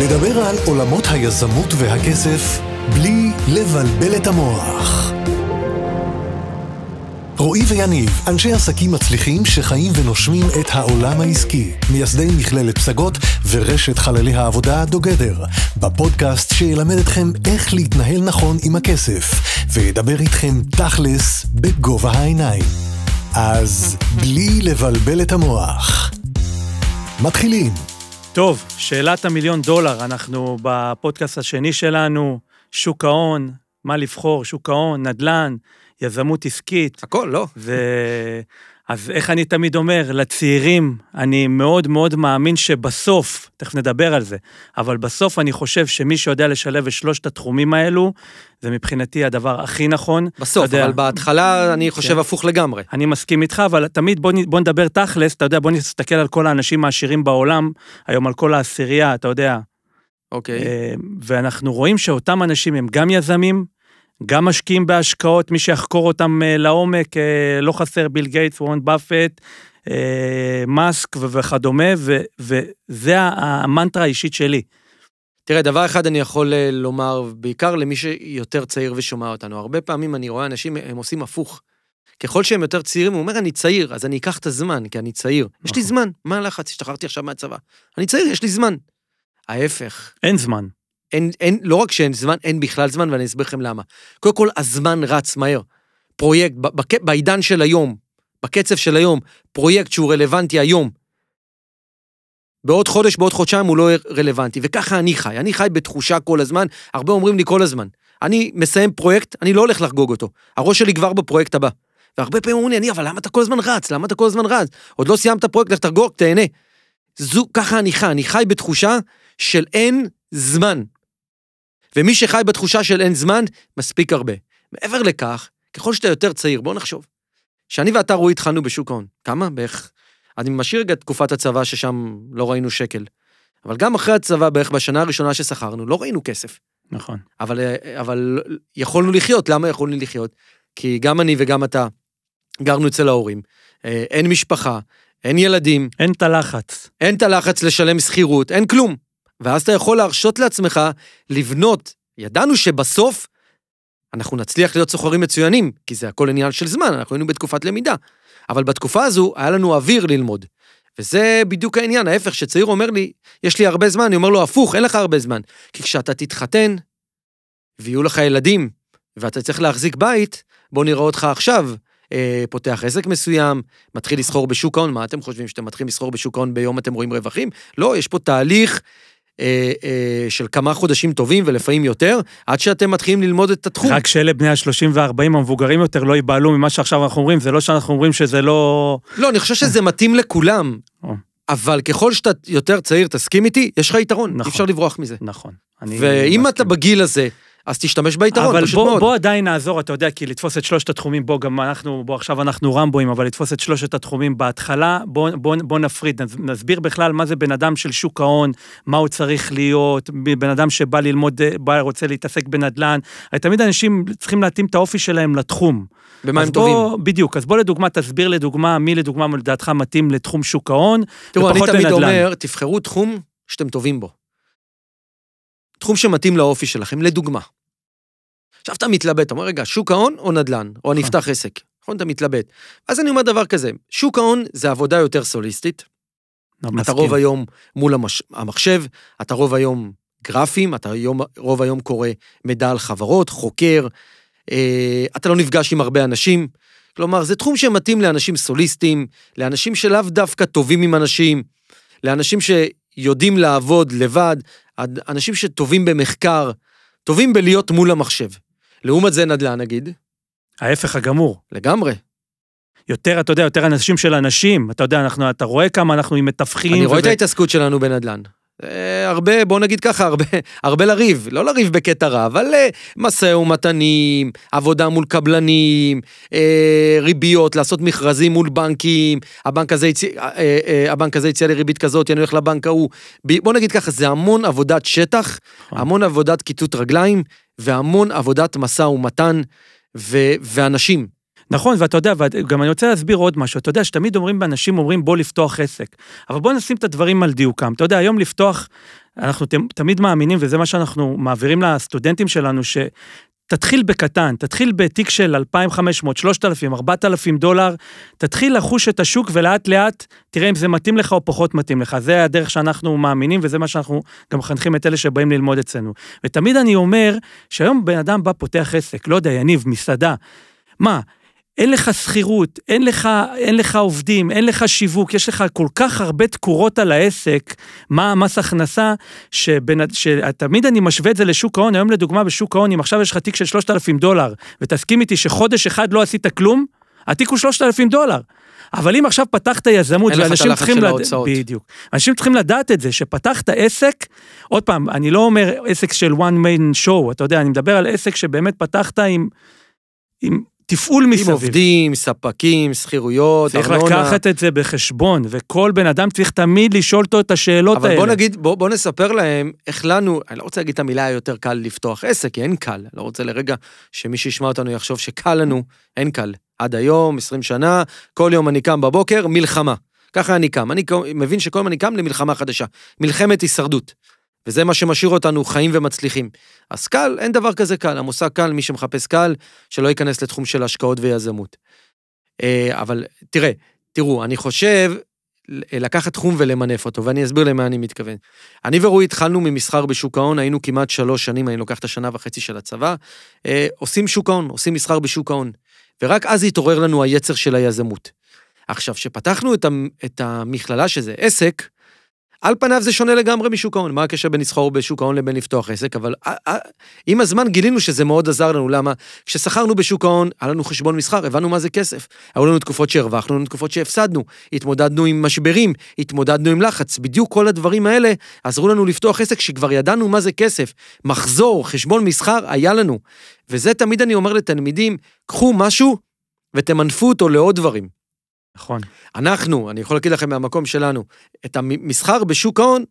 לדבר על עולמות היזמות והכסף בלי לבלבל את המוח. רועי ויניב, אנשי עסקים מצליחים שחיים ונושמים את העולם העסקי, מייסדי מכללת פסגות ורשת חללי העבודה דוגדר, בפודקאסט שילמד אתכם איך להתנהל נכון עם הכסף, וידבר איתכם תכלס בגובה העיניים. אז בלי לבלבל את המוח. מתחילים. טוב, שאלת המיליון דולר, אנחנו בפודקאסט השני שלנו, שוק ההון, מה לבחור, שוק ההון, נדל"ן, יזמות עסקית. הכל, לא. אז איך אני תמיד אומר, לצעירים, אני מאוד מאוד מאמין שבסוף, תכף נדבר על זה, אבל בסוף אני חושב שמי שיודע לשלב את שלושת התחומים האלו, זה מבחינתי הדבר הכי נכון. בסוף, יודע, אבל בהתחלה אני חושב כן. הפוך לגמרי. אני מסכים איתך, אבל תמיד בוא, בוא נדבר תכלס, אתה יודע, בוא נסתכל על כל האנשים העשירים בעולם, היום על כל העשירייה, אתה יודע, אוקיי. אה, ואנחנו רואים שאותם אנשים הם גם יזמים, גם משקיעים בהשקעות, מי שיחקור אותם אה, לעומק, אה, לא חסר ביל גייטס, וורן באפט, אה, מאסק וכדומה, ו- וזה המנטרה האישית שלי. תראה, דבר אחד אני יכול לומר, בעיקר למי שיותר צעיר ושומע אותנו. הרבה פעמים אני רואה אנשים, הם עושים הפוך. ככל שהם יותר צעירים, הוא אומר, אני צעיר, אז אני אקח את הזמן, כי אני צעיר. יש לי נכון. זמן, מה הלחץ? השתחררתי עכשיו מהצבא. אני צעיר, יש לי זמן. ההפך, אין זמן. אין, אין, לא רק שאין זמן, אין בכלל זמן, ואני אסביר לכם למה. קודם כל, הזמן רץ מהר. פרויקט, בק, בעידן של היום, בקצב של היום, פרויקט שהוא רלוונטי היום, בעוד חודש, בעוד חודשיים הוא לא רלוונטי, וככה אני חי. אני חי בתחושה כל הזמן, הרבה אומרים לי כל הזמן. אני מסיים פרויקט, אני לא הולך לחגוג אותו. הראש שלי כבר בפרויקט הבא. והרבה פעמים אומרים לי, אני, אבל למה אתה כל הזמן רץ? למה אתה כל הזמן רץ? עוד לא סיימת פרויקט, לך תחגוג, תהנה. זו, ככה אני חי, אני חי בתחושה של אין זמן. ומי שחי בתחושה של אין זמן, מספיק הרבה. מעבר לכך, ככל שאתה יותר צעיר, בוא נחשוב. שאני ואתה, רועי, התחלנו בשוק ההון. כמה? בערך... אני משאיר רגע את תקופת הצבא, ששם לא ראינו שקל. אבל גם אחרי הצבא, בערך בשנה הראשונה ששכרנו, לא ראינו כסף. נכון. אבל, אה, אבל יכולנו לחיות. למה יכולנו לחיות? כי גם אני וגם אתה גרנו אצל ההורים. אה, אין משפחה, אין ילדים, אין את הלחץ. אין את הלחץ לשלם שכירות, אין כלום. ואז אתה יכול להרשות לעצמך לבנות. ידענו שבסוף אנחנו נצליח להיות סוחרים מצוינים, כי זה הכל עניין של זמן, אנחנו היינו בתקופת למידה. אבל בתקופה הזו היה לנו אוויר ללמוד. וזה בדיוק העניין, ההפך, שצעיר אומר לי, יש לי הרבה זמן, אני אומר לו, הפוך, אין לך הרבה זמן. כי כשאתה תתחתן, ויהיו לך ילדים, ואתה צריך להחזיק בית, בוא נראה אותך עכשיו. אה, פותח עסק מסוים, מתחיל לסחור בשוק ההון, מה אתם חושבים, שאתם מתחילים לסחור בשוק ההון ביום אתם רואים רווחים? לא, יש פה תהליך אה, אה, של כמה חודשים טובים ולפעמים יותר, עד שאתם מתחילים ללמוד את התחום. רק שאלה בני ה-30 וה-40 המבוגרים יותר לא ייבהלו ממה שעכשיו אנחנו אומרים, זה לא שאנחנו אומרים שזה לא... לא, אני חושב שזה מתאים לכולם. אבל ככל שאתה יותר צעיר, תסכים איתי, יש לך יתרון, נכון. אי אפשר לברוח מזה. נכון. ואם אתה. בגיל הזה, אז תשתמש ביתרון, אבל פשוט בוא, מאוד. בוא עדיין נעזור, אתה יודע, כי לתפוס את שלושת התחומים, בוא, גם אנחנו, בוא, עכשיו אנחנו רמבואים, אבל לתפוס את שלושת התחומים בהתחלה, בוא, בוא, בוא נפריד, נס- נסביר בכלל מה זה בן אדם של שוק ההון, מה הוא צריך להיות, בן אדם שבא ללמוד, בא, רוצה להתעסק בנדל"ן, הרי תמיד אנשים צריכים להתאים את האופי שלהם לתחום. במה הם טובים. בדיוק, אז בוא לדוגמה, תסביר לדוגמה, מי לדוגמה לדעתך מתאים לתחום שוק ההון, תראו, אני תמיד לנדל"ן. אומר, תבחרו תחום שאתם טובים בו. תחום שמתאים לאופי שלכם, לדוגמה. עכשיו אתה מתלבט, אתה אומר, רגע, שוק ההון או נדל"ן? או אני אפתח עסק. נכון, אתה מתלבט. אז אני אומר דבר כזה, שוק ההון זה עבודה יותר סוליסטית. לא, אתה. רוב היום מול המש... המחשב, אתה רוב היום גרפים, אתה רוב היום קורא מידע על חברות, חוקר, אה, אתה לא נפגש עם הרבה אנשים. כלומר, זה תחום שמתאים לאנשים סוליסטים, לאנשים שלאו דווקא טובים עם אנשים, לאנשים שיודעים לעבוד לבד, אנשים שטובים במחקר, טובים בלהיות מול המחשב. לעומת זה נדל"ן, נגיד, ההפך הגמור. לגמרי. יותר, אתה יודע, יותר אנשים של אנשים, אתה יודע, אנחנו, אתה רואה כמה אנחנו מתווכים. אני רואה ו- את ההתעסקות שלנו בנדל"ן. אה, הרבה, בוא נגיד ככה, הרבה, הרבה לריב, לא לריב בקטע רע, אבל אה, משא ומתנים, עבודה מול קבלנים, אה, ריביות, לעשות מכרזים מול בנקים, הבנק הזה, אה, הבנק הזה הציע לי ריבית כזאת, אני הולך לבנק ההוא. בוא נגיד ככה, זה המון עבודת שטח. המון עבודת כיתות רגליים, והמון עבודת משא ומתן ו- ואנשים. נכון, ואתה יודע, וגם אני רוצה להסביר עוד משהו, אתה יודע שתמיד אומרים, אנשים אומרים בוא לפתוח עסק, אבל בוא נשים את הדברים על דיוקם. אתה יודע, היום לפתוח, אנחנו תמיד מאמינים, וזה מה שאנחנו מעבירים לסטודנטים שלנו, שתתחיל בקטן, תתחיל בתיק של 2,500, 3,000, 4,000 דולר, תתחיל לחוש את השוק ולאט לאט תראה אם זה מתאים לך או פחות מתאים לך. זה הדרך שאנחנו מאמינים וזה מה שאנחנו גם מחנכים את אלה שבאים ללמוד אצלנו. ותמיד אני אומר שהיום בן אדם בא, פותח עסק, לא יודע, יניב, מסעדה. מה, אין לך שכירות, אין לך, אין לך עובדים, אין לך שיווק, יש לך כל כך הרבה תקורות על העסק, מה המס הכנסה, שבין, שתמיד אני משווה את זה לשוק ההון, היום לדוגמה בשוק ההון, אם עכשיו יש לך תיק של 3,000 דולר, ותסכים איתי שחודש אחד לא עשית כלום, התיק הוא 3,000 דולר. אבל אם עכשיו פתחת יזמות, אין לך את הלחץ של ההוצאות. בדיוק, אנשים צריכים לדעת את זה, שפתחת עסק, עוד פעם, אני לא אומר עסק של one man show, אתה יודע, אני מדבר על עסק שבאמת פתחת עם, עם תפעול עם מסביב. עובדים, ספקים, שכירויות, צריך ארנונה. לקחת את זה בחשבון, וכל בן אדם צריך תמיד לשאול אותו את השאלות אבל האלה. בוא נגיד, בוא, בוא נספר להם איך לנו, אני לא רוצה להגיד את המילה היותר קל לפתוח עסק, כי אין קל. לא רוצה לרגע שמי שישמע אותנו יחשוב שקל לנו, אין קל. עד היום, 20 שנה, כל יום אני קם בבוקר, מלחמה. ככה אני קם. אני מבין שכל יום אני קם למלחמה חדשה. מלחמת הישרדות. וזה מה שמשאיר אותנו חיים ומצליחים. אז קל, אין דבר כזה קל. המושג קל, מי שמחפש קל, שלא ייכנס לתחום של השקעות ויזמות. אה, אבל תראה, תראו, אני חושב לקחת תחום ולמנף אותו, ואני אסביר למה אני מתכוון. אני ורועי התחלנו ממסחר בשוק ההון, היינו כמעט שלוש שנים, אני לוקח את השנה וחצי של הצבא, אה, עושים שוק ההון, עושים מסחר בשוק ההון. ורק אז התעורר לנו היצר של היזמות. עכשיו, כשפתחנו את, המ- את המכללה שזה עסק, על פניו זה שונה לגמרי משוק ההון. מה הקשר בין לסחור בשוק ההון לבין לפתוח עסק? אבל אה, אה, עם הזמן גילינו שזה מאוד עזר לנו. למה? כששכרנו בשוק ההון, היה לנו חשבון מסחר, הבנו מה זה כסף. היו לנו תקופות שהרווחנו, היו לנו תקופות שהפסדנו. התמודדנו עם משברים, התמודדנו עם לחץ. בדיוק כל הדברים האלה עזרו לנו לפתוח עסק שכבר ידענו מה זה כסף. מחזור, חשבון מסחר, היה לנו. וזה תמיד אני אומר לתלמידים, קחו משהו ותמנפו אותו לעוד דברים. נכון. אנחנו, אני יכול להגיד לכם מהמקום שלנו, את המסחר בשוק ההון,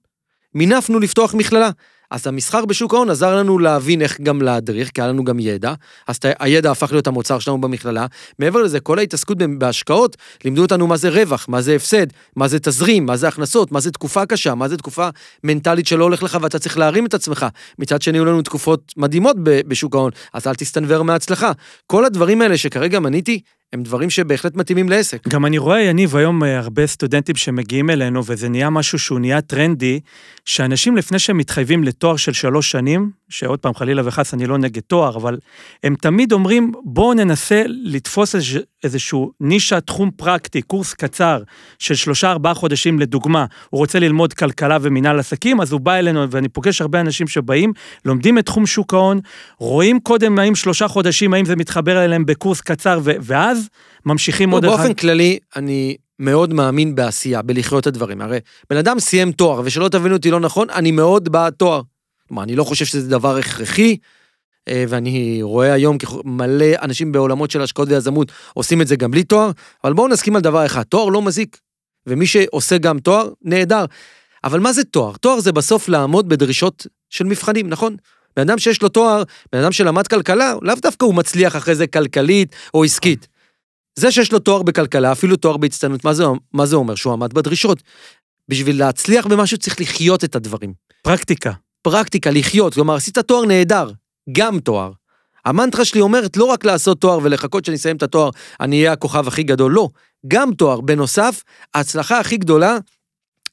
מינפנו לפתוח מכללה. אז המסחר בשוק ההון עזר לנו להבין איך גם להדריך, כי היה לנו גם ידע, אז הידע הפך להיות המוצר שלנו במכללה. מעבר לזה, כל ההתעסקות בהשקעות, לימדו אותנו מה זה רווח, מה זה הפסד, מה זה תזרים, מה זה הכנסות, מה זה תקופה קשה, מה זה תקופה מנטלית שלא הולך לך ואתה צריך להרים את עצמך. מצד שני, היו לנו תקופות מדהימות בשוק ההון, אז אל תסתנוור מההצלחה. כל הדברים האלה שכרגע מניתי, הם דברים שבהחלט מתאימים לעסק. גם אני רואה, יניב, היום אה, הרבה סטודנטים שמגיעים אלינו, וזה נהיה משהו שהוא נהיה טרנדי, שאנשים לפני שהם מתחייבים לתואר של שלוש שנים, שעוד פעם, חלילה וחס, אני לא נגד תואר, אבל הם תמיד אומרים, בואו ננסה לתפוס איז- איזשהו נישה, תחום פרקטי, קורס קצר של שלושה, ארבעה חודשים, לדוגמה, הוא רוצה ללמוד כלכלה ומינהל עסקים, אז הוא בא אלינו, ואני פוגש הרבה אנשים שבאים, לומדים את תחום שוק ההון, רואים קודם האם שלושה חודשים, האם זה מתחבר אליהם בקורס קצר, ו- ואז ממשיכים עוד לא, אחד. באופן כללי, אני מאוד מאמין בעשייה, בלחיות את הדברים. הרי בן אדם סיים תואר, ושלא תבינו אותי לא נכון, אני מאוד בעד תואר. כלומר, אני לא חושב שזה דבר הכרחי, אה, ואני רואה היום מלא אנשים בעולמות של השקעות ויזמות עושים את זה גם בלי תואר, אבל בואו נסכים על דבר אחד, תואר לא מזיק. ומי שעושה גם תואר, נהדר. אבל מה זה תואר? תואר זה בסוף לעמוד בדרישות של מבחנים, נכון? בן אדם שיש לו תואר, בן אדם שלמד כלכלה, לאו דווקא הוא מצליח אחרי זה כלכלית או עסקית. זה שיש לו תואר בכלכלה, אפילו תואר בהצטיינות, מה מה זה אומר? שהוא עמד בדרישות. בשביל להצליח במשהו צריך לחיות את הדברים. פרקטיקה. פרקטיקה, לחיות, כלומר, עשית תואר נהדר, גם תואר. המנטרה שלי אומרת לא רק לעשות תואר ולחכות שאני אסיים את התואר, אני אהיה הכוכב הכי גדול, לא. גם תואר. בנוסף, ההצלחה הכי גדולה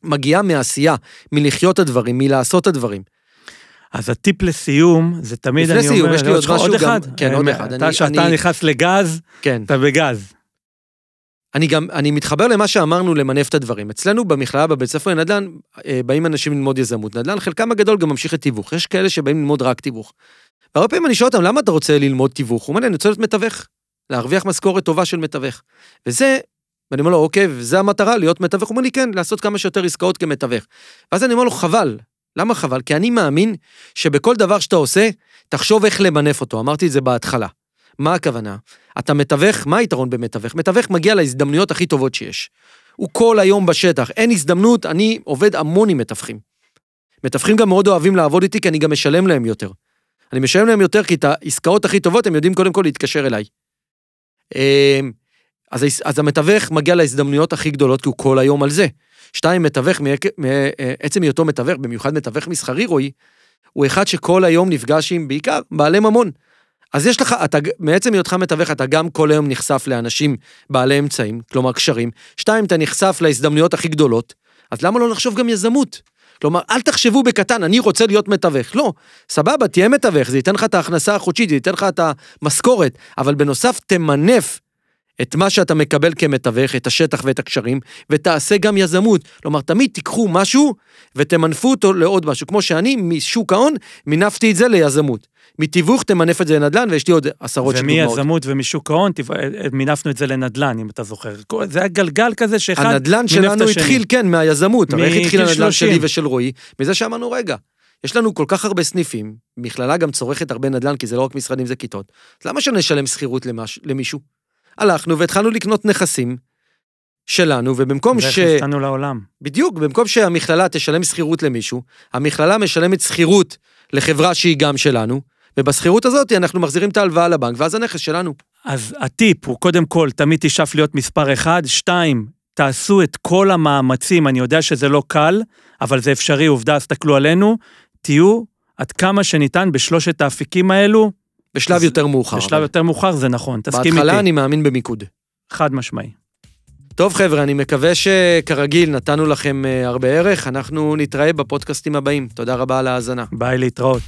מגיעה מעשייה, מלחיות הדברים, מלעשות את הדברים. אז הטיפ לסיום, זה תמיד לפני אני אומר, סיום, יש לי עוד משהו עוד גם- אחד. כן, עוד אחד. אתה, אני- שאתה אני- נכנס לגז, כן. אתה בגז. אני גם, אני מתחבר למה שאמרנו למנף את הדברים. אצלנו במכללה, בבית ספר לנדל"ן, אה, באים אנשים ללמוד יזמות. נדל"ן, חלקם הגדול גם ממשיך את תיווך. יש כאלה שבאים ללמוד רק תיווך. והרבה פעמים אני שואל אותם, למה אתה רוצה ללמוד תיווך? הוא אומר לי, אני רוצה להיות מתווך. להרוויח משכורת טובה של מתווך. וזה, ואני אומר לו, אוקיי, וזה המטרה, להיות מתווך? הוא אומר לי, כן, לעשות כמה שיותר עסקאות כמתווך. ואז אני אומר לו, חבל. למה חבל? כי אני מאמין שבכל דבר שאתה עושה, תחשוב איך למנף אותו. אמרתי את זה בהתחלה. מה הכוונה? אתה מתווך, מה היתרון במתווך? מתווך מגיע להזדמנויות הכי טובות שיש. הוא כל היום בשטח, אין הזדמנות, אני עובד המון עם מתווכים. מתווכים גם מאוד אוהבים לעבוד איתי, כי אני גם משלם להם יותר. אני משלם להם יותר, כי את העסקאות הכי טובות הם יודעים קודם כל להתקשר אליי. אמ, אז, אז המתווך מגיע להזדמנויות הכי גדולות, כי הוא כל היום על זה. שתיים, מתווך, מעצם היותו מתווך, במיוחד מתווך מסחרי, רועי, הוא אחד שכל היום נפגש עם בעיקר בעלי ממון. אז יש לך, אתה, מעצם היותך מתווך, אתה גם כל היום נחשף לאנשים בעלי אמצעים, כלומר קשרים. שתיים, אתה נחשף להזדמנויות הכי גדולות, אז למה לא לחשוב גם יזמות? כלומר, אל תחשבו בקטן, אני רוצה להיות מתווך. לא, סבבה, תהיה מתווך, זה ייתן לך את ההכנסה החודשית, זה ייתן לך את המשכורת, אבל בנוסף, תמנף את מה שאתה מקבל כמתווך, את השטח ואת הקשרים, ותעשה גם יזמות. כלומר, תמיד תיקחו משהו ותמנפו אותו לעוד משהו. כמו שאני, משוק ההון, מינפתי את זה ליזמות. מתיווך תמנף את זה לנדל"ן, ויש לי עוד עשרות של דוגמאות. ומיזמות ומשוק ההון, תפ- מינפנו את זה לנדל"ן, אם אתה זוכר. זה היה גלגל כזה שאחד הנדל"ן מינף את שלנו השני. התחיל, כן, מהיזמות. הרי איך התחיל הנדל"ן 30. שלי ושל רועי? מזה שאמרנו, רגע, יש לנו כל כך הרבה סניפים, מכללה גם צורכת הרבה נדל"ן, כי זה לא רק משרדים, זה כיתות. אז למה שנשלם שכירות למש- למישהו? הלכנו והתחלנו לקנות נכסים שלנו, ובמקום ש... ואיך נסענו לעולם. בדיוק, במקום שהמכללה תשלם שכירות למישהו, המכללה משלמת שכירות לחברה שהיא גם שלנו, ובשכירות הזאת אנחנו מחזירים את ההלוואה לבנק, ואז הנכס שלנו. אז הטיפ הוא קודם כל, תמיד תשאף להיות מספר אחד. שתיים, תעשו את כל המאמצים, אני יודע שזה לא קל, אבל זה אפשרי, עובדה, אז תסתכלו עלינו, תהיו עד כמה שניתן בשלושת האפיקים האלו, בשלב זה- יותר מאוחר. בשלב אבל. יותר מאוחר זה נכון, תסכים בהתחלה איתי. אני מאמין במיקוד. חד משמעי. טוב חבר'ה, אני מקווה שכרגיל נתנו לכם אה, הרבה ערך, אנחנו נתראה בפודקאסטים הבאים. תודה רבה על ההאזנה. ביי להתראות.